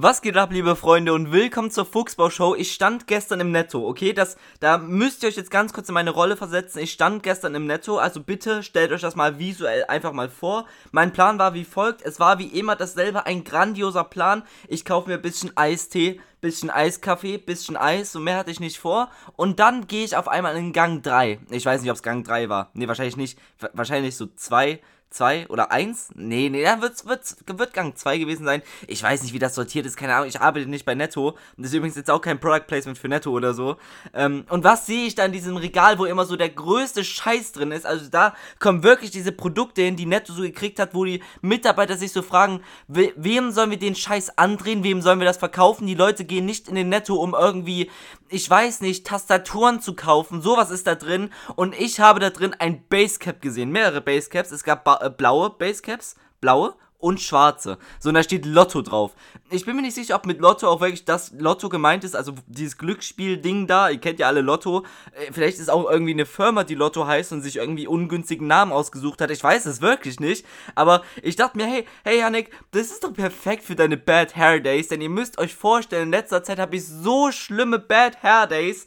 Was geht ab, liebe Freunde, und willkommen zur Fuchsbau-Show. Ich stand gestern im Netto, okay? Das, da müsst ihr euch jetzt ganz kurz in meine Rolle versetzen. Ich stand gestern im Netto, also bitte stellt euch das mal visuell einfach mal vor. Mein Plan war wie folgt: Es war wie immer dasselbe, ein grandioser Plan. Ich kaufe mir ein bisschen Eistee, bisschen Eiskaffee, bisschen Eis, so mehr hatte ich nicht vor. Und dann gehe ich auf einmal in Gang 3. Ich weiß nicht, ob es Gang 3 war. Nee, wahrscheinlich nicht. Wahrscheinlich so 2 2 oder 1? Nee, nee, dann wird's, wird's, wird Gang 2 gewesen sein. Ich weiß nicht, wie das sortiert ist, keine Ahnung. Ich arbeite nicht bei Netto. Und das ist übrigens jetzt auch kein Product Placement für Netto oder so. Ähm, und was sehe ich da in diesem Regal, wo immer so der größte Scheiß drin ist? Also da kommen wirklich diese Produkte hin, die Netto so gekriegt hat, wo die Mitarbeiter sich so fragen, we wem sollen wir den Scheiß andrehen? Wem sollen wir das verkaufen? Die Leute gehen nicht in den Netto, um irgendwie, ich weiß nicht, Tastaturen zu kaufen. Sowas ist da drin. Und ich habe da drin ein Basecap gesehen. Mehrere Basecaps. Es gab ba äh, blaue Basecaps, blaue und schwarze. So, und da steht Lotto drauf. Ich bin mir nicht sicher, ob mit Lotto auch wirklich das Lotto gemeint ist, also dieses Glücksspiel-Ding da. Ihr kennt ja alle Lotto. Äh, vielleicht ist auch irgendwie eine Firma, die Lotto heißt und sich irgendwie ungünstigen Namen ausgesucht hat. Ich weiß es wirklich nicht. Aber ich dachte mir, hey, hey, Yannick, das ist doch perfekt für deine Bad Hair Days, denn ihr müsst euch vorstellen, in letzter Zeit habe ich so schlimme Bad Hair Days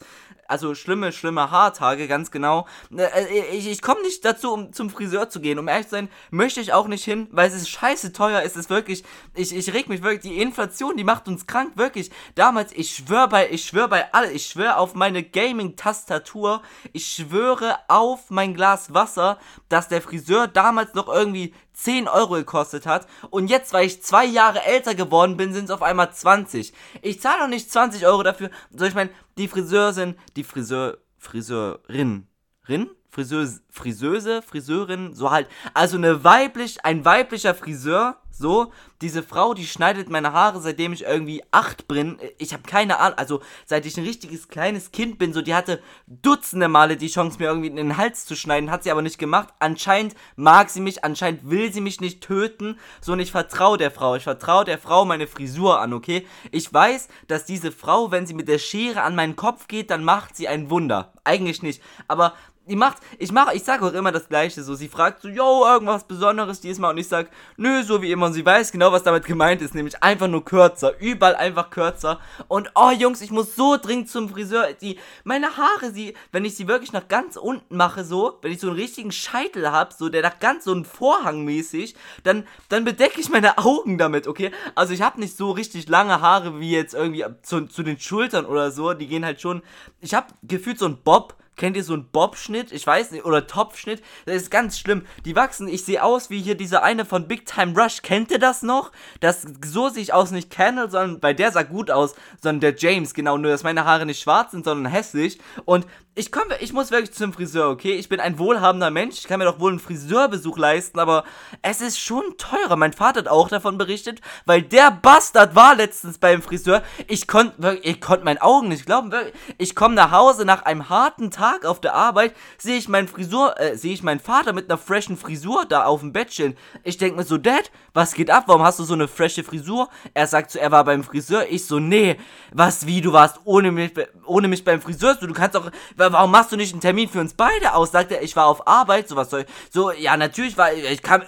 also schlimme, schlimme Haartage, ganz genau. Äh, äh, ich, ich komme nicht dazu, um zum Friseur zu gehen. Um ehrlich zu sein, möchte ich auch nicht hin, weil es ist scheiße teuer. Es ist wirklich, ich, ich reg mich wirklich, die Inflation, die macht uns krank, wirklich. Damals, ich schwöre bei, ich schwöre bei alle, ich schwöre auf meine Gaming-Tastatur, ich schwöre auf mein Glas Wasser, dass der Friseur damals noch irgendwie 10 Euro gekostet hat und jetzt, weil ich zwei Jahre älter geworden bin, sind es auf einmal 20. Ich zahle doch nicht 20 Euro dafür. So, ich meine, die Friseurin, die Friseur, Friseurin, Rin? Friseuse, Friseuse, Friseurin, so halt. Also eine weiblich, ein weiblicher Friseur so, diese Frau, die schneidet meine Haare, seitdem ich irgendwie acht bin. Ich habe keine Ahnung, also seit ich ein richtiges kleines Kind bin, so die hatte dutzende Male die Chance, mir irgendwie in den Hals zu schneiden, hat sie aber nicht gemacht. Anscheinend mag sie mich, anscheinend will sie mich nicht töten. So, und ich vertraue der Frau. Ich vertraue der Frau meine Frisur an, okay? Ich weiß, dass diese Frau, wenn sie mit der Schere an meinen Kopf geht, dann macht sie ein Wunder. Eigentlich nicht. Aber die macht, ich mache, ich sage auch immer das Gleiche, so, sie fragt so, yo, irgendwas Besonderes diesmal und ich sag, nö, so wie immer. Und sie weiß genau, was damit gemeint ist, nämlich einfach nur kürzer, überall einfach kürzer. Und, oh Jungs, ich muss so dringend zum Friseur, die, meine Haare, sie, wenn ich sie wirklich nach ganz unten mache, so, wenn ich so einen richtigen Scheitel hab, so, der nach ganz so ein Vorhang mäßig, dann, dann bedecke ich meine Augen damit, okay, also ich habe nicht so richtig lange Haare wie jetzt irgendwie zu, zu den Schultern oder so, die gehen halt schon, ich habe gefühlt so ein Bob, Kennt ihr so einen Bobschnitt? Ich weiß nicht, oder Topfschnitt? Das ist ganz schlimm. Die wachsen, ich sehe aus wie hier dieser eine von Big Time Rush. Kennt ihr das noch? Das, so sehe ich aus, nicht Candle, sondern, bei der sah gut aus, sondern der James, genau, nur dass meine Haare nicht schwarz sind, sondern hässlich. Und ich komme, ich muss wirklich zum Friseur, okay? Ich bin ein wohlhabender Mensch, ich kann mir doch wohl einen Friseurbesuch leisten, aber es ist schon teurer. Mein Vater hat auch davon berichtet, weil der Bastard war letztens beim Friseur. Ich konnte, ich konnte meinen Augen nicht glauben. Ich komme nach Hause nach einem harten Tag auf der Arbeit, sehe ich meinen Frisur, äh, sehe ich meinen Vater mit einer freshen Frisur da auf dem Bett chillen. Ich denke mir so, Dad, was geht ab? Warum hast du so eine frische Frisur? Er sagt so, er war beim Friseur. Ich so, nee, was, wie, du warst ohne mich, ohne mich beim Friseur? Du kannst doch warum machst du nicht einen Termin für uns beide aus? Sagt er, ich war auf Arbeit, sowas soll. So, ja, natürlich war ich, ich kann.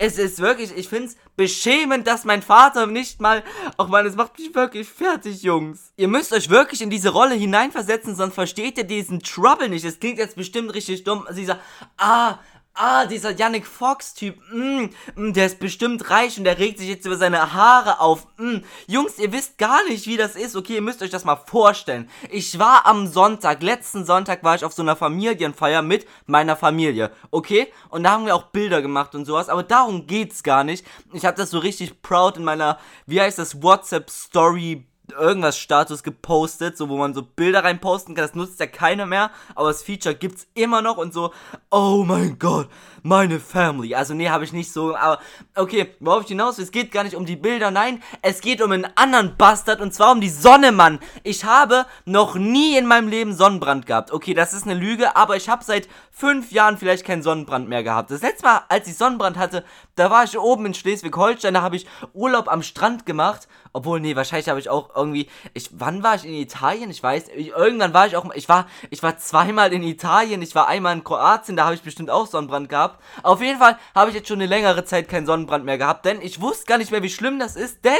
Es ist wirklich, ich find's beschämend, dass mein Vater nicht mal. Auch man, es macht mich wirklich fertig, Jungs. Ihr müsst euch wirklich in diese Rolle hineinversetzen, sonst versteht ihr diesen Trouble nicht. Es klingt jetzt bestimmt richtig dumm. Also dieser, ah, ah, dieser Yannick Fox-Typ, mm, mm, der ist bestimmt reich und der regt sich jetzt über seine Haare auf. Mm. Jungs, ihr wisst gar nicht, wie das ist. Okay, ihr müsst euch das mal vorstellen. Ich war am Sonntag, letzten Sonntag war ich auf so einer Familienfeier mit meiner Familie, okay? Und da haben wir auch Bilder gemacht und sowas, aber darum geht's gar nicht. Ich habe das so richtig proud in meiner, wie heißt das, WhatsApp-Story irgendwas Status gepostet, so wo man so Bilder reinposten kann. Das nutzt ja keiner mehr, aber das Feature gibt's immer noch und so. Oh mein Gott, meine Family. Also nee, habe ich nicht so, aber okay, worauf ich hinaus es geht gar nicht um die Bilder, nein, es geht um einen anderen Bastard und zwar um die Sonne, Mann. Ich habe noch nie in meinem Leben Sonnenbrand gehabt. Okay, das ist eine Lüge, aber ich habe seit fünf Jahren vielleicht keinen Sonnenbrand mehr gehabt. Das letzte Mal, als ich Sonnenbrand hatte, da war ich oben in Schleswig-Holstein, da habe ich Urlaub am Strand gemacht Obwohl, nee, wahrscheinlich habe ich auch irgendwie. Ich, wann war ich in Italien? Ich weiß. Ich, irgendwann war ich auch. Ich war, ich war zweimal in Italien. Ich war einmal in Kroatien. Da habe ich bestimmt auch Sonnenbrand gehabt. Auf jeden Fall habe ich jetzt schon eine längere Zeit keinen Sonnenbrand mehr gehabt. Denn ich wusste gar nicht mehr, wie schlimm das ist. Denn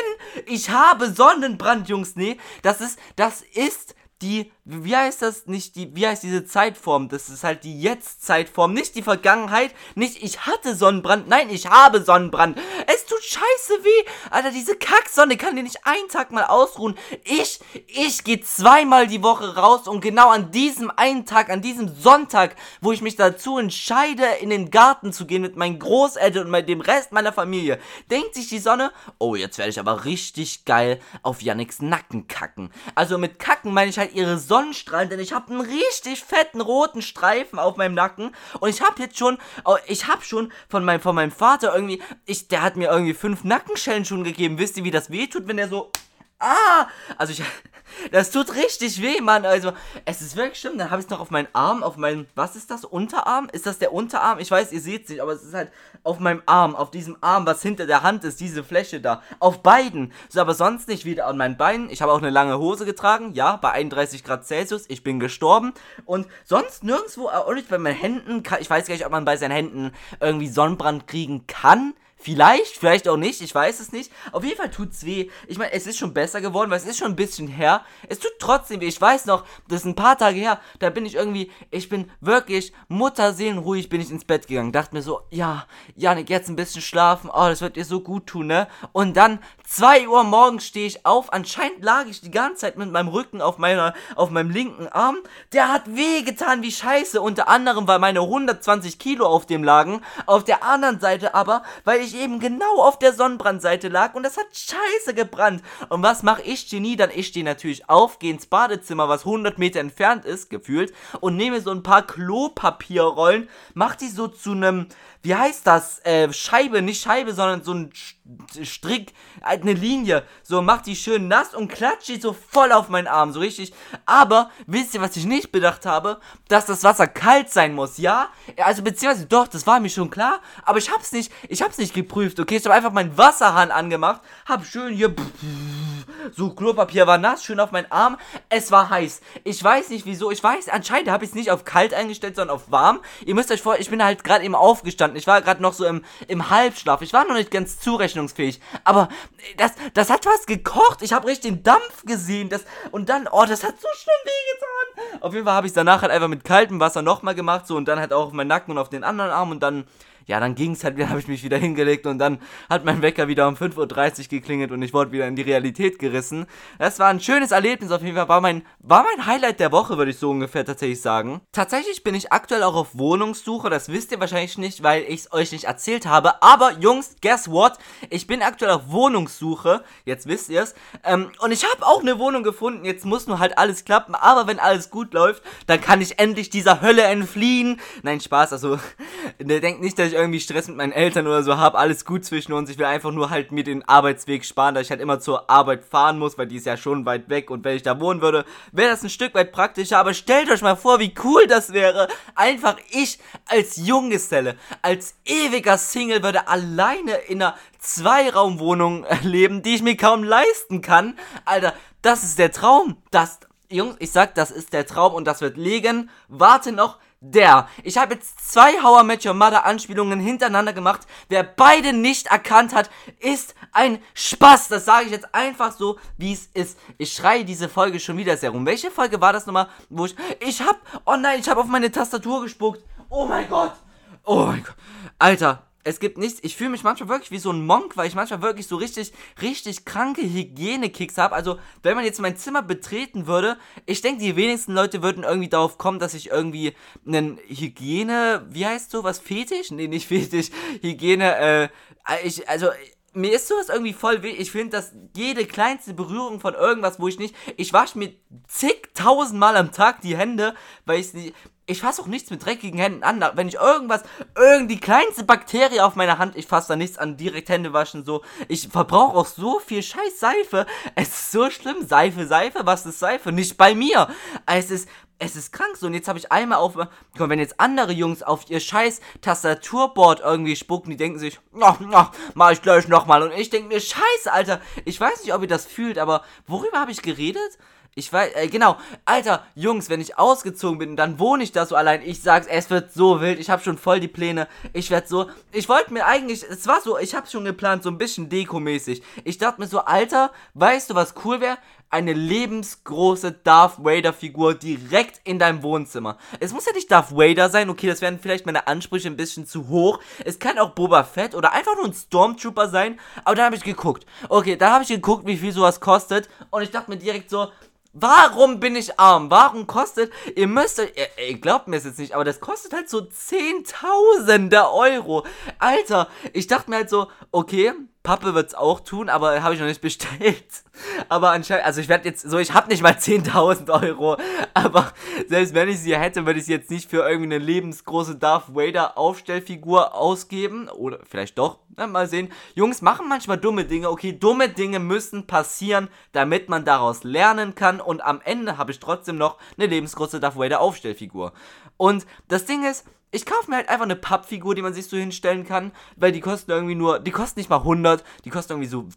ich habe Sonnenbrand, Jungs. Nee, das ist, das ist die, wie heißt das, nicht die, wie heißt diese Zeitform? Das ist halt die Jetzt-Zeitform, nicht die Vergangenheit, nicht ich hatte Sonnenbrand, nein, ich habe Sonnenbrand. Tut scheiße weh. Alter, diese Kacksonne kann dir nicht einen Tag mal ausruhen. Ich, ich gehe zweimal die Woche raus und genau an diesem einen Tag, an diesem Sonntag, wo ich mich dazu entscheide, in den Garten zu gehen mit meinen Großeltern und mit dem Rest meiner Familie, denkt sich die Sonne, oh, jetzt werde ich aber richtig geil auf Yannicks Nacken kacken. Also mit kacken meine ich halt ihre Sonnenstrahlen, denn ich habe einen richtig fetten roten Streifen auf meinem Nacken und ich habe jetzt schon, oh, ich habe schon von meinem, von meinem Vater irgendwie, ich, der hat mir irgendwie fünf Nackenschellen schon gegeben. Wisst ihr, wie das wehtut, wenn der so Ah! Also ich. Das tut richtig weh, Mann. Also, es ist wirklich schlimm. Dann habe ich es noch auf meinen Arm, auf meinen. Was ist das? Unterarm? Ist das der Unterarm? Ich weiß, ihr seht es nicht, aber es ist halt auf meinem Arm, auf diesem Arm, was hinter der Hand ist, diese Fläche da. Auf beiden. So, aber sonst nicht wieder an meinen Beinen. Ich habe auch eine lange Hose getragen. Ja, bei 31 Grad Celsius. Ich bin gestorben. Und sonst nirgendwo, auch nicht bei meinen Händen. Ich weiß gar nicht, ob man bei seinen Händen irgendwie Sonnenbrand kriegen kann. Vielleicht, vielleicht auch nicht, ich weiß es nicht. Auf jeden Fall tut's weh. Ich meine, es ist schon besser geworden, weil es ist schon ein bisschen her. Es tut trotzdem weh. Ich weiß noch, das ist ein paar Tage her, da bin ich irgendwie, ich bin wirklich mutterseelenruhig bin ich ins Bett gegangen. Dachte mir so, ja, Janik, jetzt ein bisschen schlafen. Oh, das wird dir so gut tun, ne? Und dann 2 Uhr morgens stehe ich auf. Anscheinend lag ich die ganze Zeit mit meinem Rücken auf meiner, auf meinem linken Arm. Der hat weh getan wie Scheiße. Unter anderem, weil meine 120 Kilo auf dem lagen. Auf der anderen Seite aber, weil ich eben genau auf der Sonnenbrandseite lag und das hat Scheiße gebrannt. Und was mache ich, Genie? Dann ich stehe natürlich auf, gehe ins Badezimmer, was 100 Meter entfernt ist, gefühlt, und nehme so ein paar Klopapierrollen, mach die so zu einem, wie heißt das? Äh, Scheibe, nicht Scheibe, sondern so ein Strick, halt eine Linie. So, mach die schön nass und klatscht die so voll auf meinen Arm, so richtig. Aber, wisst ihr, was ich nicht bedacht habe? Dass das Wasser kalt sein muss, ja? Also, beziehungsweise doch, das war mir schon klar. Aber ich hab's nicht, ich hab's nicht geprüft, okay? Ich hab einfach meinen Wasserhahn angemacht, hab schön hier so Klopapier war nass, schön auf meinen Arm. Es war heiß. Ich weiß nicht wieso. Ich weiß, anscheinend habe ich es nicht auf kalt eingestellt, sondern auf warm. Ihr müsst euch vor, ich bin halt gerade eben aufgestanden. Ich war gerade noch so im, im Halbschlaf. Ich war noch nicht ganz zurechnungsfähig. Aber das, das hat was gekocht. Ich habe richtig den Dampf gesehen. Das, und dann, oh, das hat so schlimm wehgetan. Auf jeden Fall habe ich es danach halt einfach mit kaltem Wasser nochmal gemacht. So und dann halt auch auf meinen Nacken und auf den anderen Arm. Und dann ja, dann ging es halt wieder, habe ich mich wieder hingelegt und dann hat mein Wecker wieder um 5.30 Uhr geklingelt und ich wurde wieder in die Realität gerissen. Das war ein schönes Erlebnis auf jeden Fall, war mein, war mein Highlight der Woche, würde ich so ungefähr tatsächlich sagen. Tatsächlich bin ich aktuell auch auf Wohnungssuche, das wisst ihr wahrscheinlich nicht, weil ich es euch nicht erzählt habe, aber Jungs, guess what? Ich bin aktuell auf Wohnungssuche, jetzt wisst ihr es, ähm, und ich habe auch eine Wohnung gefunden, jetzt muss nur halt alles klappen, aber wenn alles gut läuft, dann kann ich endlich dieser Hölle entfliehen. Nein, Spaß, also, der denkt nicht, dass ich irgendwie Stress mit meinen Eltern oder so habe, alles gut zwischen uns. Ich will einfach nur halt mir den Arbeitsweg sparen, da ich halt immer zur Arbeit fahren muss, weil die ist ja schon weit weg und wenn ich da wohnen würde, wäre das ein Stück weit praktischer. Aber stellt euch mal vor, wie cool das wäre. Einfach ich als Junggeselle, als ewiger Single würde alleine in einer Zweiraumwohnung leben, die ich mir kaum leisten kann. Alter, das ist der Traum. Das, Jungs, ich sag, das ist der Traum und das wird liegen. Warte noch der. Ich habe jetzt zwei How I Met Your Mother Anspielungen hintereinander gemacht. Wer beide nicht erkannt hat, ist ein Spaß. Das sage ich jetzt einfach so, wie es ist. Ich schreie diese Folge schon wieder sehr rum. Welche Folge war das nochmal, wo ich... Ich hab... Oh nein, ich habe auf meine Tastatur gespuckt. Oh mein Gott. Oh mein Gott. Alter, es gibt nichts. Ich fühle mich manchmal wirklich wie so ein Monk, weil ich manchmal wirklich so richtig, richtig kranke Hygienekicks habe. Also, wenn man jetzt mein Zimmer betreten würde, ich denke, die wenigsten Leute würden irgendwie darauf kommen, dass ich irgendwie einen Hygiene, wie heißt sowas, Fetisch? Nee, nicht Fetisch, Hygiene, äh, ich, also, mir ist sowas irgendwie voll weh. Ich finde, dass jede kleinste Berührung von irgendwas, wo ich nicht. Ich wasche mir zigtausendmal am Tag die Hände, weil ich nicht ich fasse auch nichts mit dreckigen Händen an. Wenn ich irgendwas, irgendwie kleinste Bakterie auf meiner Hand, ich fasse da nichts an, direkt Hände waschen, so. Ich verbrauche auch so viel scheiß Seife. Es ist so schlimm. Seife, Seife, was ist Seife? Nicht bei mir. Es ist, es ist krank so. Und jetzt habe ich einmal auf. Komm, wenn jetzt andere Jungs auf ihr scheiß Tastaturboard irgendwie spucken, die denken sich, ach, ach, mach ich gleich nochmal. Und ich denke mir, scheiße, Alter. Ich weiß nicht, ob ihr das fühlt, aber worüber habe ich geredet? Ich weiß, äh, genau. Alter, Jungs, wenn ich ausgezogen bin, dann wohne ich da so allein. Ich sag's, es wird so wild. Ich habe schon voll die Pläne. Ich werd so. Ich wollte mir eigentlich. Es war so, ich hab's schon geplant, so ein bisschen dekomäßig. Ich dachte mir so, Alter, weißt du, was cool wäre? Eine lebensgroße Darth Vader-Figur direkt in deinem Wohnzimmer. Es muss ja nicht Darth Vader sein, okay, das wären vielleicht meine Ansprüche ein bisschen zu hoch. Es kann auch Boba Fett oder einfach nur ein Stormtrooper sein. Aber da habe ich geguckt. Okay, da habe ich geguckt, wie viel sowas kostet. Und ich dachte mir direkt so, Warum bin ich arm? Warum kostet, ihr müsst euch, ihr, ihr glaubt mir es jetzt nicht, aber das kostet halt so Zehntausende Euro. Alter, ich dachte mir halt so, okay, Pappe wird's auch tun, aber habe ich noch nicht bestellt. Aber anscheinend, also ich werde jetzt so, ich habe nicht mal 10.000 Euro, aber selbst wenn ich sie hätte, würde ich sie jetzt nicht für irgendwie eine lebensgroße Darth Vader Aufstellfigur ausgeben. Oder vielleicht doch, Na, mal sehen. Jungs machen manchmal dumme Dinge, okay, dumme Dinge müssen passieren, damit man daraus lernen kann und am Ende habe ich trotzdem noch eine lebensgroße Darth Vader Aufstellfigur. Und das Ding ist, ich kaufe mir halt einfach eine Pappfigur, die man sich so hinstellen kann, weil die kosten irgendwie nur, die kosten nicht mal 100, die kosten irgendwie so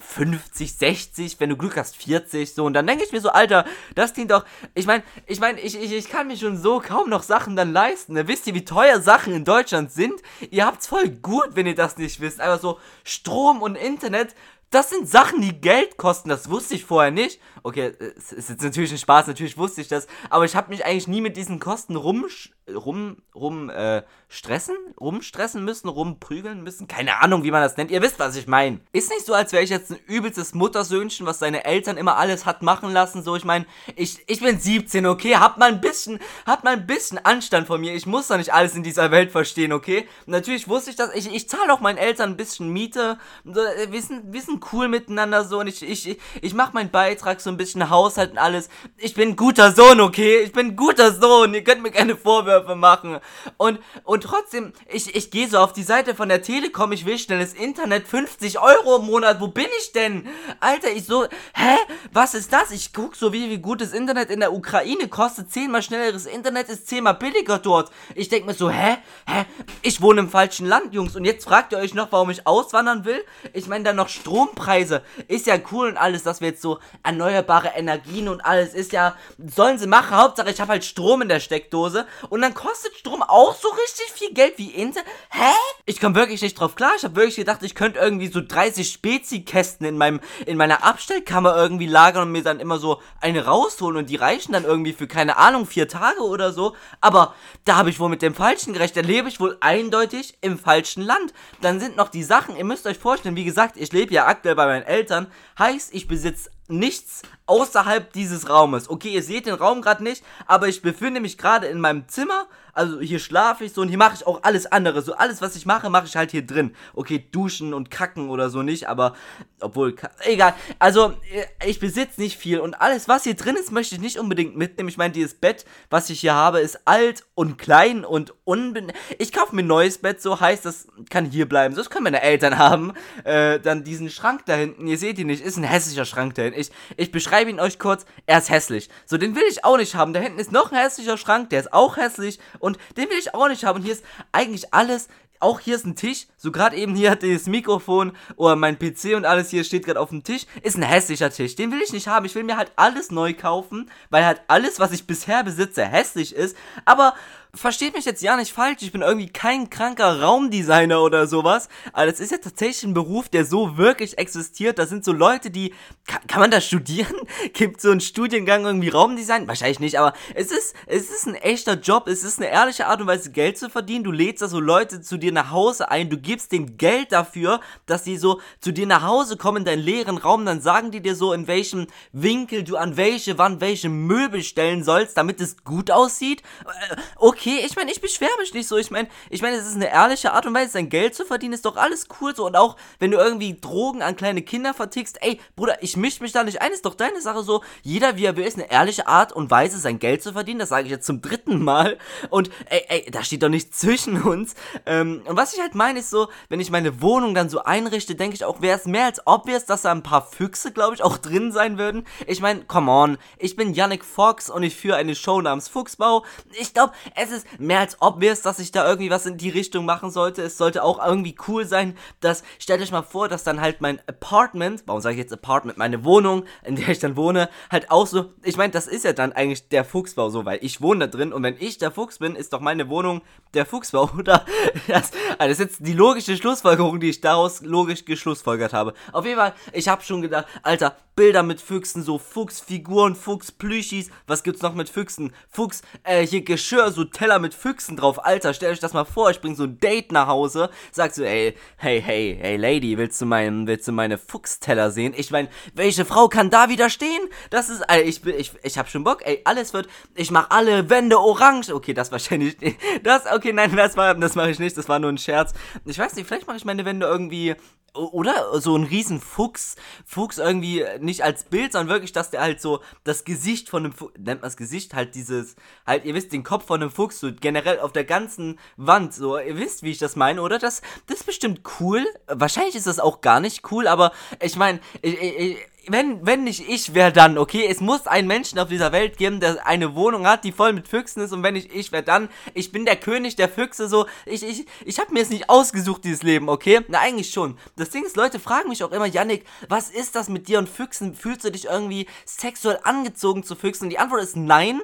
50, 60, wenn du Glück hast 40, so und dann denke ich mir so, Alter, das klingt doch, ich meine, ich meine, ich, ich, ich kann mir schon so kaum noch Sachen dann leisten, ne? wisst ihr, wie teuer Sachen in Deutschland sind? Ihr habt's voll gut, wenn ihr das nicht wisst, einfach so Strom und Internet, das sind Sachen, die Geld kosten, das wusste ich vorher nicht. Okay, es ist jetzt natürlich ein Spaß, natürlich wusste ich das, aber ich habe mich eigentlich nie mit diesen Kosten rum rum, rum, äh, stressen, rumstressen müssen, rumprügeln müssen. Keine Ahnung, wie man das nennt. Ihr wisst, was ich meine. Ist nicht so, als wäre ich jetzt ein übelstes Muttersöhnchen, was seine Eltern immer alles hat machen lassen. So, ich meine, ich, ich bin 17, okay? Habt mal ein bisschen, habt mal ein bisschen Anstand von mir. Ich muss doch nicht alles in dieser Welt verstehen, okay? natürlich wusste ich das. Ich, ich zahle auch meinen Eltern ein bisschen Miete. Äh, wir, sind, wir sind cool miteinander so und ich, ich, ich, ich mache meinen Beitrag, so ein bisschen Haushalt und alles. Ich bin ein guter Sohn, okay? Ich bin ein guter Sohn. Ihr könnt mir keine Vorwürfe Vorwürfe machen. Und, und trotzdem, ich, ich gehe so auf die Seite von der Telekom, ich will schnelles Internet, 50 Euro im Monat, wo bin ich denn? Alter, ich so, hä? Was ist das? Ich guck so, wie, wie gutes Internet in der Ukraine kostet, zehnmal schnelleres Internet ist zehnmal billiger dort. Ich denk mir so, hä? Hä? Ich wohne im falschen Land, Jungs. Und jetzt fragt ihr euch noch, warum ich auswandern will? Ich meine, dann noch Strompreise. Ist ja cool und alles, dass wir jetzt so erneuerbare Energien und alles ist ja, sollen sie machen. Hauptsache, ich habe halt Strom in der Steckdose. Und dann dann kostet Strom auch so richtig viel Geld wie Internet. Hä? Ich komme wirklich nicht drauf klar. Ich habe wirklich gedacht, ich könnte irgendwie so 30 Spezi-Kästen in meinem in meiner Abstellkammer irgendwie lagern und mir dann immer so eine rausholen und die reichen dann irgendwie für keine Ahnung vier Tage oder so. Aber da habe ich wohl mit dem Falschen gerecht. Da lebe ich wohl eindeutig im falschen Land. Dann sind noch die Sachen. Ihr müsst euch vorstellen, wie gesagt, ich lebe ja aktuell bei meinen Eltern. Heißt, ich besitze nichts außerhalb dieses Raumes. Okay, ihr seht den Raum gerade nicht, aber ich befinde mich gerade in meinem Zimmer also hier schlafe ich so und hier mache ich auch alles andere. So alles, was ich mache, mache ich halt hier drin. Okay, duschen und kacken oder so nicht, aber obwohl, egal. Also äh, ich besitze nicht viel und alles, was hier drin ist, möchte ich nicht unbedingt mitnehmen. Ich meine, dieses Bett, was ich hier habe, ist alt und klein und unben. Ich kaufe mir ein neues Bett, so heißt, das kann hier bleiben. So, das können meine Eltern haben. Äh, dann diesen Schrank da hinten, ihr seht ihn nicht, ist ein hässlicher Schrank da hinten. Ich, ich beschreibe ihn euch kurz, er ist hässlich. So, den will ich auch nicht haben. Da hinten ist noch ein hässlicher Schrank, der ist auch hässlich und und den will ich auch nicht haben. Und hier ist eigentlich alles auch hier ist ein Tisch, so gerade eben hier hat das Mikrofon oder mein PC und alles hier steht gerade auf dem Tisch, ist ein hässlicher Tisch. Den will ich nicht haben. Ich will mir halt alles neu kaufen, weil halt alles, was ich bisher besitze, hässlich ist. Aber versteht mich jetzt ja nicht falsch, ich bin irgendwie kein kranker Raumdesigner oder sowas, aber das ist ja tatsächlich ein Beruf, der so wirklich existiert. Das sind so Leute, die, kann, kann man das studieren? Gibt so einen Studiengang irgendwie Raumdesign? Wahrscheinlich nicht, aber es ist, es ist ein echter Job, es ist eine ehrliche Art und Weise, Geld zu verdienen. Du lädst da so Leute zu dir nach Hause ein, du gibst denen Geld dafür, dass die so zu dir nach Hause kommen in deinen leeren Raum, dann sagen die dir so, in welchem Winkel du an welche Wand welche Möbel stellen sollst, damit es gut aussieht. Äh, okay, okay, ich meine, ich beschwere mich nicht so. Ich meine, ich meine, es ist eine ehrliche Art und Weise, sein Geld zu verdienen, ist doch alles cool so. Und auch, wenn du irgendwie Drogen an kleine Kinder vertickst, ey, Bruder, ich misch mich da nicht ein, ist doch deine Sache so. Jeder, wie er will, ist eine ehrliche Art und Weise, sein Geld zu verdienen. Das sage ich jetzt zum dritten Mal. Und, ey, ey, da steht doch nichts zwischen uns. Ähm, und was ich halt meine, ist so, wenn ich meine Wohnung dann so einrichte, denke ich auch, wäre es mehr als obvious, dass da ein paar Füchse, glaube ich, auch drin sein würden. Ich meine, come on, ich bin Yannick Fox und ich führe eine Show namens Fuchsbau. Ich glaube, es ist mehr als obvious, dass ich da irgendwie was in die Richtung machen sollte. Es sollte auch irgendwie cool sein, dass, stellt euch mal vor, dass dann halt mein Apartment, warum sage ich jetzt Apartment, meine Wohnung, in der ich dann wohne, halt auch so, ich meine, das ist ja dann eigentlich der Fuchsbau so, weil ich wohne da drin und wenn ich der Fuchs bin, ist doch meine Wohnung der Fuchsbau, oder? Das, also das ist jetzt die logische Schlussfolgerung, die ich daraus logisch geschlussfolgert habe. Auf jeden Fall, ich habe schon gedacht, Alter, Bilder mit Füchsen, so Fuchsfiguren, Fuchsplüschis, was gibt's noch mit Füchsen? Fuchs, äh, hier Geschirr, so Teller mit Füchsen drauf. Alter, stell euch das mal vor, ich bring so ein Date nach Hause, sagst so, ey, hey, hey, hey, Lady, willst du meinen, willst du meine Fuchsteller sehen? Ich mein, welche Frau kann da widerstehen? Das ist, ey, ich bin, ich, ich hab schon Bock, ey, alles wird, ich mach alle Wände orange. Okay, das wahrscheinlich, das, okay, nein, das war, das mache ich nicht, das war nur ein Scherz. Ich weiß nicht, vielleicht mache ich meine Wände irgendwie oder so ein riesen Fuchs, Fuchs irgendwie nicht als Bild, sondern wirklich, dass der halt so das Gesicht von einem Fuchs, nennt man das Gesicht halt dieses, halt, ihr wisst, den Kopf von einem Fuchs, so generell auf der ganzen Wand, so, ihr wisst, wie ich das meine, oder? Das, das ist bestimmt cool. Wahrscheinlich ist das auch gar nicht cool, aber ich meine, ich, ich, wenn, wenn nicht ich, wer dann, okay? Es muss einen Menschen auf dieser Welt geben, der eine Wohnung hat, die voll mit Füchsen ist und wenn nicht ich, wer dann? Ich bin der König der Füchse, so, ich, ich, ich hab mir es nicht ausgesucht, dieses Leben, okay? Na, eigentlich schon. Das Ding ist, Leute fragen mich auch immer, Yannick, was ist das mit dir und Füchsen? Fühlst du dich irgendwie sexuell angezogen zu Füchsen? Und die Antwort ist nein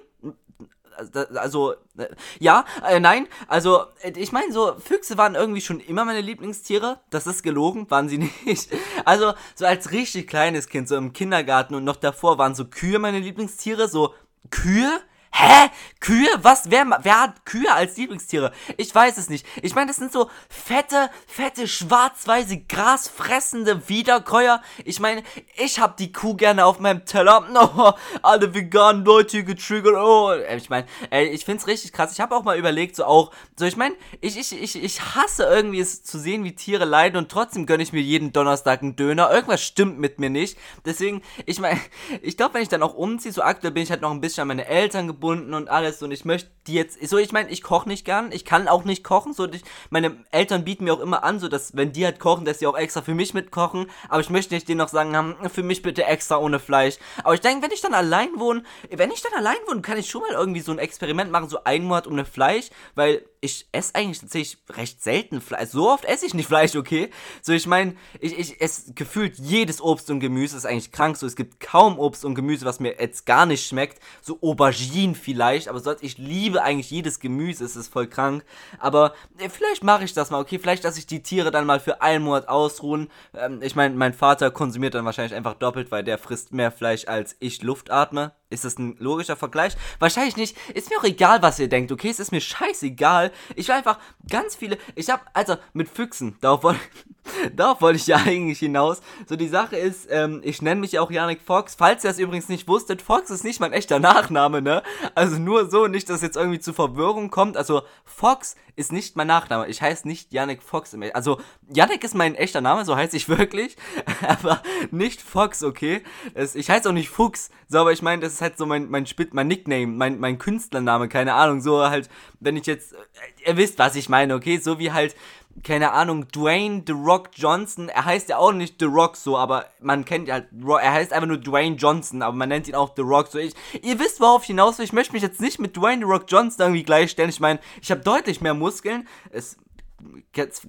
also, äh, ja, äh, nein, also, äh, ich meine, so, Füchse waren irgendwie schon immer meine Lieblingstiere. Das ist gelogen, waren sie nicht. Also, so als richtig kleines Kind, so im Kindergarten und noch davor waren so Kühe meine Lieblingstiere, so, Kühe? Hä? Kühe? Was? Wer, wer hat Kühe als Lieblingstiere? Ich weiß es nicht. Ich meine, das sind so fette, fette, schwarz-weiße, grasfressende Wiederkäuer. Ich meine, ich hab die Kuh gerne auf meinem Teller. Oh, alle veganen Leute getriggert. Oh, ich meine, ich find's richtig krass. Ich habe auch mal überlegt, so auch, so ich meine, ich, ich, ich, ich hasse irgendwie es zu sehen, wie Tiere leiden und trotzdem gönne ich mir jeden Donnerstag einen Döner. Irgendwas stimmt mit mir nicht. Deswegen, ich meine, ich glaube, wenn ich dann auch umziehe, so aktuell bin ich halt noch ein bisschen an meine Eltern gebunden gebunden und alles. Und ich möchte die jetzt, so ich meine, ich koche nicht gern, ich kann auch nicht kochen, so ich, meine Eltern bieten mir auch immer an, so dass wenn die halt kochen, dass sie auch extra für mich mitkochen, aber ich möchte nicht denen noch sagen, haben, für mich bitte extra ohne Fleisch. Aber ich denke, wenn ich dann allein wohne, wenn ich dann allein wohne, kann ich schon mal irgendwie so ein Experiment machen, so einen Monat ohne Fleisch, weil ich esse eigentlich tatsächlich recht selten Fleisch. So oft esse ich nicht Fleisch, okay? So, ich meine, ich, ich esse gefühlt jedes Obst und Gemüse, ist eigentlich krank so. Es gibt kaum Obst und Gemüse, was mir jetzt gar nicht schmeckt. So Auberginen vielleicht, aber sonst, ich liebe eigentlich jedes Gemüse, es ist voll krank. Aber äh, vielleicht mache ich das mal, okay? Vielleicht lasse ich die Tiere dann mal für einen Monat ausruhen. Ähm, ich meine, mein Vater konsumiert dann wahrscheinlich einfach doppelt, weil der frisst mehr Fleisch als ich Luft atme. Ist das ein logischer Vergleich? Wahrscheinlich nicht. Ist mir auch egal, was ihr denkt, okay? Es ist mir scheißegal. Ich will einfach ganz viele. Ich hab, also, mit Füchsen, darauf wollte darauf wollte ich ja eigentlich hinaus. So, die Sache ist, ähm, ich nenne mich auch Yannick Fox. Falls ihr das übrigens nicht wusstet, Fox ist nicht mein echter Nachname, ne? Also nur so, nicht, dass jetzt irgendwie zu Verwirrung kommt. Also, Fox ist nicht mein Nachname. Ich heiße nicht Yannick Fox. Also, Yannick ist mein echter Name, so heiße ich wirklich. aber nicht Fox, okay? Das, ich heiße auch nicht Fuchs. So, aber ich meine, das ist halt so mein, mein, Spit, mein Nickname, mein, mein Künstlername, keine Ahnung. So halt, wenn ich jetzt, äh, ihr wisst, was ich meine, okay? So wie halt, keine Ahnung, Dwayne The Rock Johnson. Er heißt ja auch nicht The Rock so, aber man kennt halt, er heißt einfach nur Dwayne Johnson, aber man nennt ihn auch The Rock so. Ich, ihr wisst, worauf ich hinaus will. Ich möchte mich jetzt nicht mit Dwayne The Rock Johnson irgendwie gleichstellen. Ich meine, ich habe deutlich mehr Muskeln. Es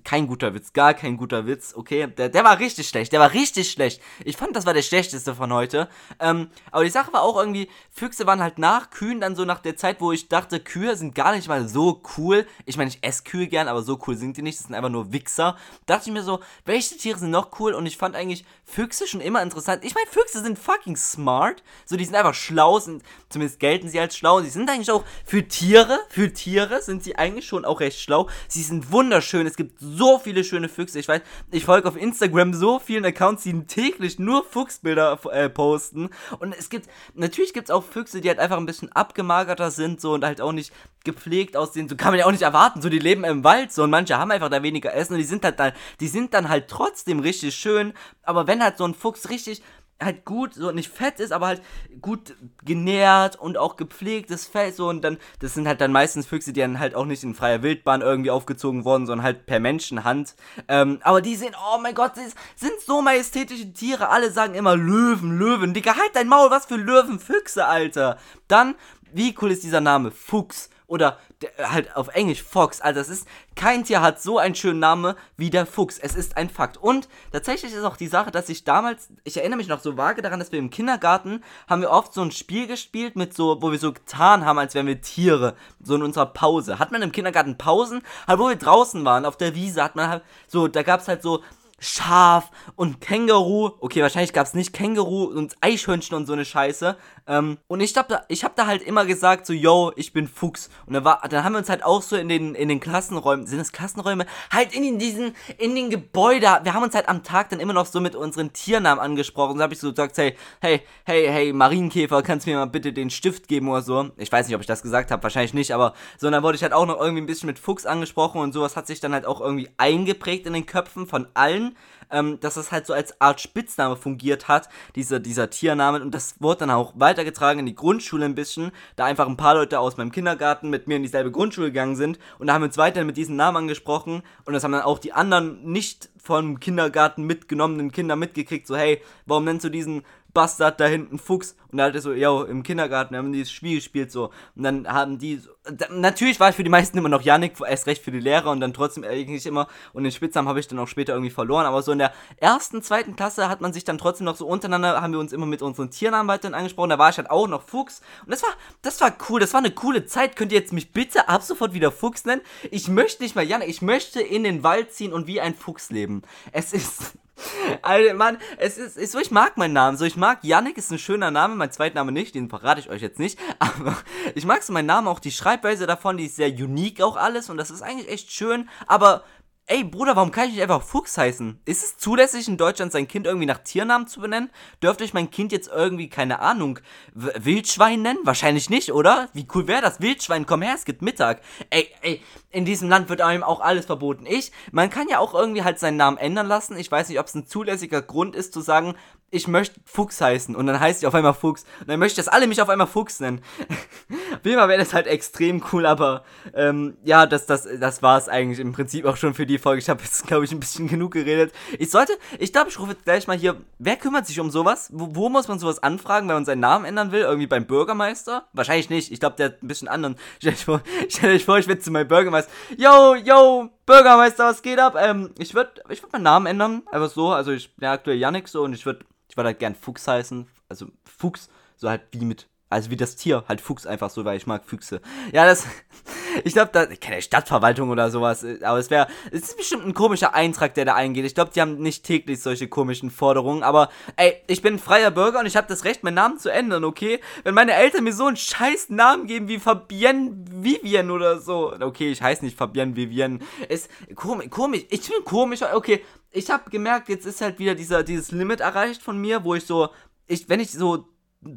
kein guter Witz, gar kein guter Witz, okay? Der, der war richtig schlecht, der war richtig schlecht. Ich fand, das war der schlechteste von heute. Ähm, aber die Sache war auch irgendwie, Füchse waren halt nach Kühen dann so nach der Zeit, wo ich dachte, Kühe sind gar nicht mal so cool. Ich meine, ich esse Kühe gern, aber so cool sind die nicht, das sind einfach nur Wichser. Da dachte ich mir so, welche Tiere sind noch cool? Und ich fand eigentlich Füchse schon immer interessant. Ich meine, Füchse sind fucking smart. So, die sind einfach schlau, sind, zumindest gelten sie als schlau. Sie sind eigentlich auch für Tiere, für Tiere sind sie eigentlich schon auch recht schlau. Sie sind wunderschön wunderschön. Es gibt so viele schöne Füchse. Ich weiß, ich folge auf Instagram so vielen Accounts, die täglich nur Fuchsbilder äh, posten. Und es gibt, natürlich gibt es auch Füchse, die halt einfach ein bisschen abgemagerter sind, so und halt auch nicht gepflegt aussehen. So kann man ja auch nicht erwarten. So, die leben im Wald, so und manche haben einfach da weniger Essen und die sind halt dann, die sind dann halt trotzdem richtig schön. Aber wenn halt so ein Fuchs richtig halt gut, so nicht fett ist, aber halt gut genährt und auch gepflegtes Fell, so und dann, das sind halt dann meistens Füchse, die dann halt auch nicht in freier Wildbahn irgendwie aufgezogen worden, sondern halt per Menschenhand. Ähm, aber die sehen, oh mein Gott, das sind so majestätische Tiere. Alle sagen immer Löwen, Löwen. Digga, halt dein Maul, was für Löwenfüchse, Alter. Dann, wie cool ist dieser Name? Fuchs oder halt auf Englisch Fox. Also es ist, kein Tier hat so einen schönen Namen wie der Fuchs. Es ist ein Fakt. Und tatsächlich ist auch die Sache, dass ich damals, ich erinnere mich noch so vage daran, dass wir im Kindergarten haben wir oft so ein Spiel gespielt mit so, wo wir so getan haben, als wären wir Tiere. So in unserer Pause. Hat man im Kindergarten Pausen, halt wo wir draußen waren, auf der Wiese, hat man halt so, da gab es halt so Schaf und Känguru. Okay, wahrscheinlich gab es nicht Känguru und Eichhörnchen und so eine Scheiße. Ähm, und ich hab, da, ich hab da halt immer gesagt, so, yo, ich bin Fuchs. Und dann, war, dann haben wir uns halt auch so in den, in den Klassenräumen, sind es Klassenräume? Halt in diesen, in den Gebäuden. Wir haben uns halt am Tag dann immer noch so mit unseren Tiernamen angesprochen. Dann hab ich so gesagt, hey, hey, hey, hey, Marienkäfer, kannst du mir mal bitte den Stift geben oder so? Ich weiß nicht, ob ich das gesagt habe, wahrscheinlich nicht, aber so, und dann wurde ich halt auch noch irgendwie ein bisschen mit Fuchs angesprochen und sowas hat sich dann halt auch irgendwie eingeprägt in den Köpfen von allen ähm, dass das halt so als Art Spitzname fungiert hat, dieser, dieser Tiername. Und das wurde dann auch weitergetragen in die Grundschule ein bisschen, da einfach ein paar Leute aus meinem Kindergarten mit mir in dieselbe Grundschule gegangen sind. Und da haben wir uns weiterhin mit diesem Namen angesprochen. Und das haben dann auch die anderen nicht vom Kindergarten mitgenommenen Kinder mitgekriegt. So, hey, warum nennst du diesen Bastard da hinten Fuchs. Und da hat er so, ja, im Kindergarten haben die das Spiel gespielt so. Und dann haben die, so, da, natürlich war ich für die meisten immer noch Yannick, erst recht für die Lehrer und dann trotzdem eigentlich immer. Und den Spitznamen habe ich dann auch später irgendwie verloren. Aber so in der ersten, zweiten Klasse hat man sich dann trotzdem noch so untereinander, haben wir uns immer mit unseren Tiernamen angesprochen. Da war ich halt auch noch Fuchs. Und das war, das war cool, das war eine coole Zeit. Könnt ihr jetzt mich bitte ab sofort wieder Fuchs nennen? Ich möchte nicht mal Yannick, ich möchte in den Wald ziehen und wie ein Fuchs leben. Es ist. Alter, Mann, es ist, ist so, ich mag meinen Namen. So, ich mag Yannick, ist ein schöner Name, mein zweiter Name nicht, den verrate ich euch jetzt nicht. Aber ich mag so meinen Namen, auch die Schreibweise davon, die ist sehr unique auch alles und das ist eigentlich echt schön. Aber Ey, Bruder, warum kann ich nicht einfach Fuchs heißen? Ist es zulässig in Deutschland sein Kind irgendwie nach Tiernamen zu benennen? Dürfte ich mein Kind jetzt irgendwie, keine Ahnung, w Wildschwein nennen? Wahrscheinlich nicht, oder? Wie cool wäre das? Wildschwein, komm her, es gibt Mittag. Ey, ey, in diesem Land wird einem auch alles verboten. Ich, man kann ja auch irgendwie halt seinen Namen ändern lassen. Ich weiß nicht, ob es ein zulässiger Grund ist zu sagen, ich möchte Fuchs heißen und dann heißt ich auf einmal Fuchs und dann möchte ich, dass alle mich auf einmal Fuchs nennen. Wie immer wäre das halt extrem cool, aber ähm, ja, das, das, das war es eigentlich im Prinzip auch schon für die Folge. Ich habe jetzt, glaube ich, ein bisschen genug geredet. Ich sollte, ich glaube, ich rufe jetzt gleich mal hier, wer kümmert sich um sowas? Wo, wo, muss man sowas anfragen, wenn man seinen Namen ändern will? Irgendwie beim Bürgermeister? Wahrscheinlich nicht, ich glaube, der hat ein bisschen anderen. Stell euch vor, vor ich werde zu meinem Bürgermeister. Yo, yo, Bürgermeister, was geht ab? Ähm, ich würde ich würd meinen Namen ändern, einfach so. Also ich bin ja aktuell Yannick so und ich würde ich würde halt gern Fuchs heißen. Also Fuchs, so halt wie mit. Also wie das Tier, halt Fuchs einfach so, weil ich mag Füchse. Ja, das. Ich glaube, kenne Stadtverwaltung oder sowas. Aber es wäre. Es ist bestimmt ein komischer Eintrag, der da eingeht. Ich glaube, die haben nicht täglich solche komischen Forderungen. Aber, ey, ich bin freier Bürger und ich habe das Recht, meinen Namen zu ändern, okay? Wenn meine Eltern mir so einen scheiß Namen geben wie Fabienne Vivian oder so. Okay, ich heiße nicht Fabienne Vivian. Ist komisch, komisch. Ich bin komisch. Okay, ich habe gemerkt, jetzt ist halt wieder dieser, dieses Limit erreicht von mir, wo ich so, ich, wenn ich so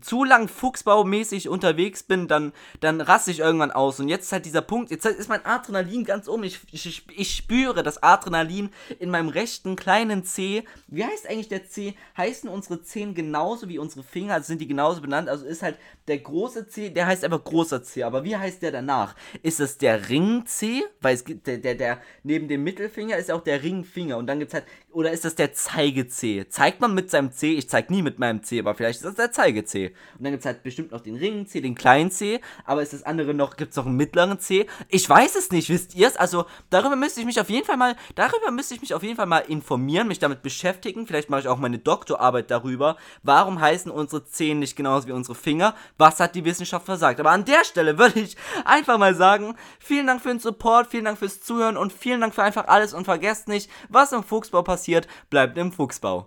zu lang fuchsbaumäßig unterwegs bin, dann, dann raste ich irgendwann aus. Und jetzt ist halt dieser Punkt, jetzt ist mein Adrenalin ganz oben. Ich, ich, ich spüre das Adrenalin in meinem rechten kleinen C. Wie heißt eigentlich der C? Heißen unsere Zehen genauso wie unsere Finger? Also sind die genauso benannt? Also ist halt der große C, der heißt einfach großer C. Aber wie heißt der danach? Ist es der Ring C? Weil es gibt, der, der, der, neben dem Mittelfinger ist auch der Ringfinger. Und dann gibt es halt, oder ist das der Zeige C? Zeigt man mit seinem C? Ich zeige nie mit meinem C, aber vielleicht ist das der Zeige C. Und dann gibt es halt bestimmt noch den Ring C, den kleinen C, aber ist das andere noch, gibt es noch einen mittleren C? Ich weiß es nicht, wisst ihr es? Also darüber müsste ich mich auf jeden Fall mal, darüber müsste ich mich auf jeden Fall mal informieren, mich damit beschäftigen. Vielleicht mache ich auch meine Doktorarbeit darüber. Warum heißen unsere Zehen nicht genauso wie unsere Finger? Was hat die Wissenschaft versagt? Aber an der Stelle würde ich einfach mal sagen, vielen Dank für den Support, vielen Dank fürs Zuhören und vielen Dank für einfach alles und vergesst nicht, was im Fuchsbau passiert, bleibt im Fuchsbau.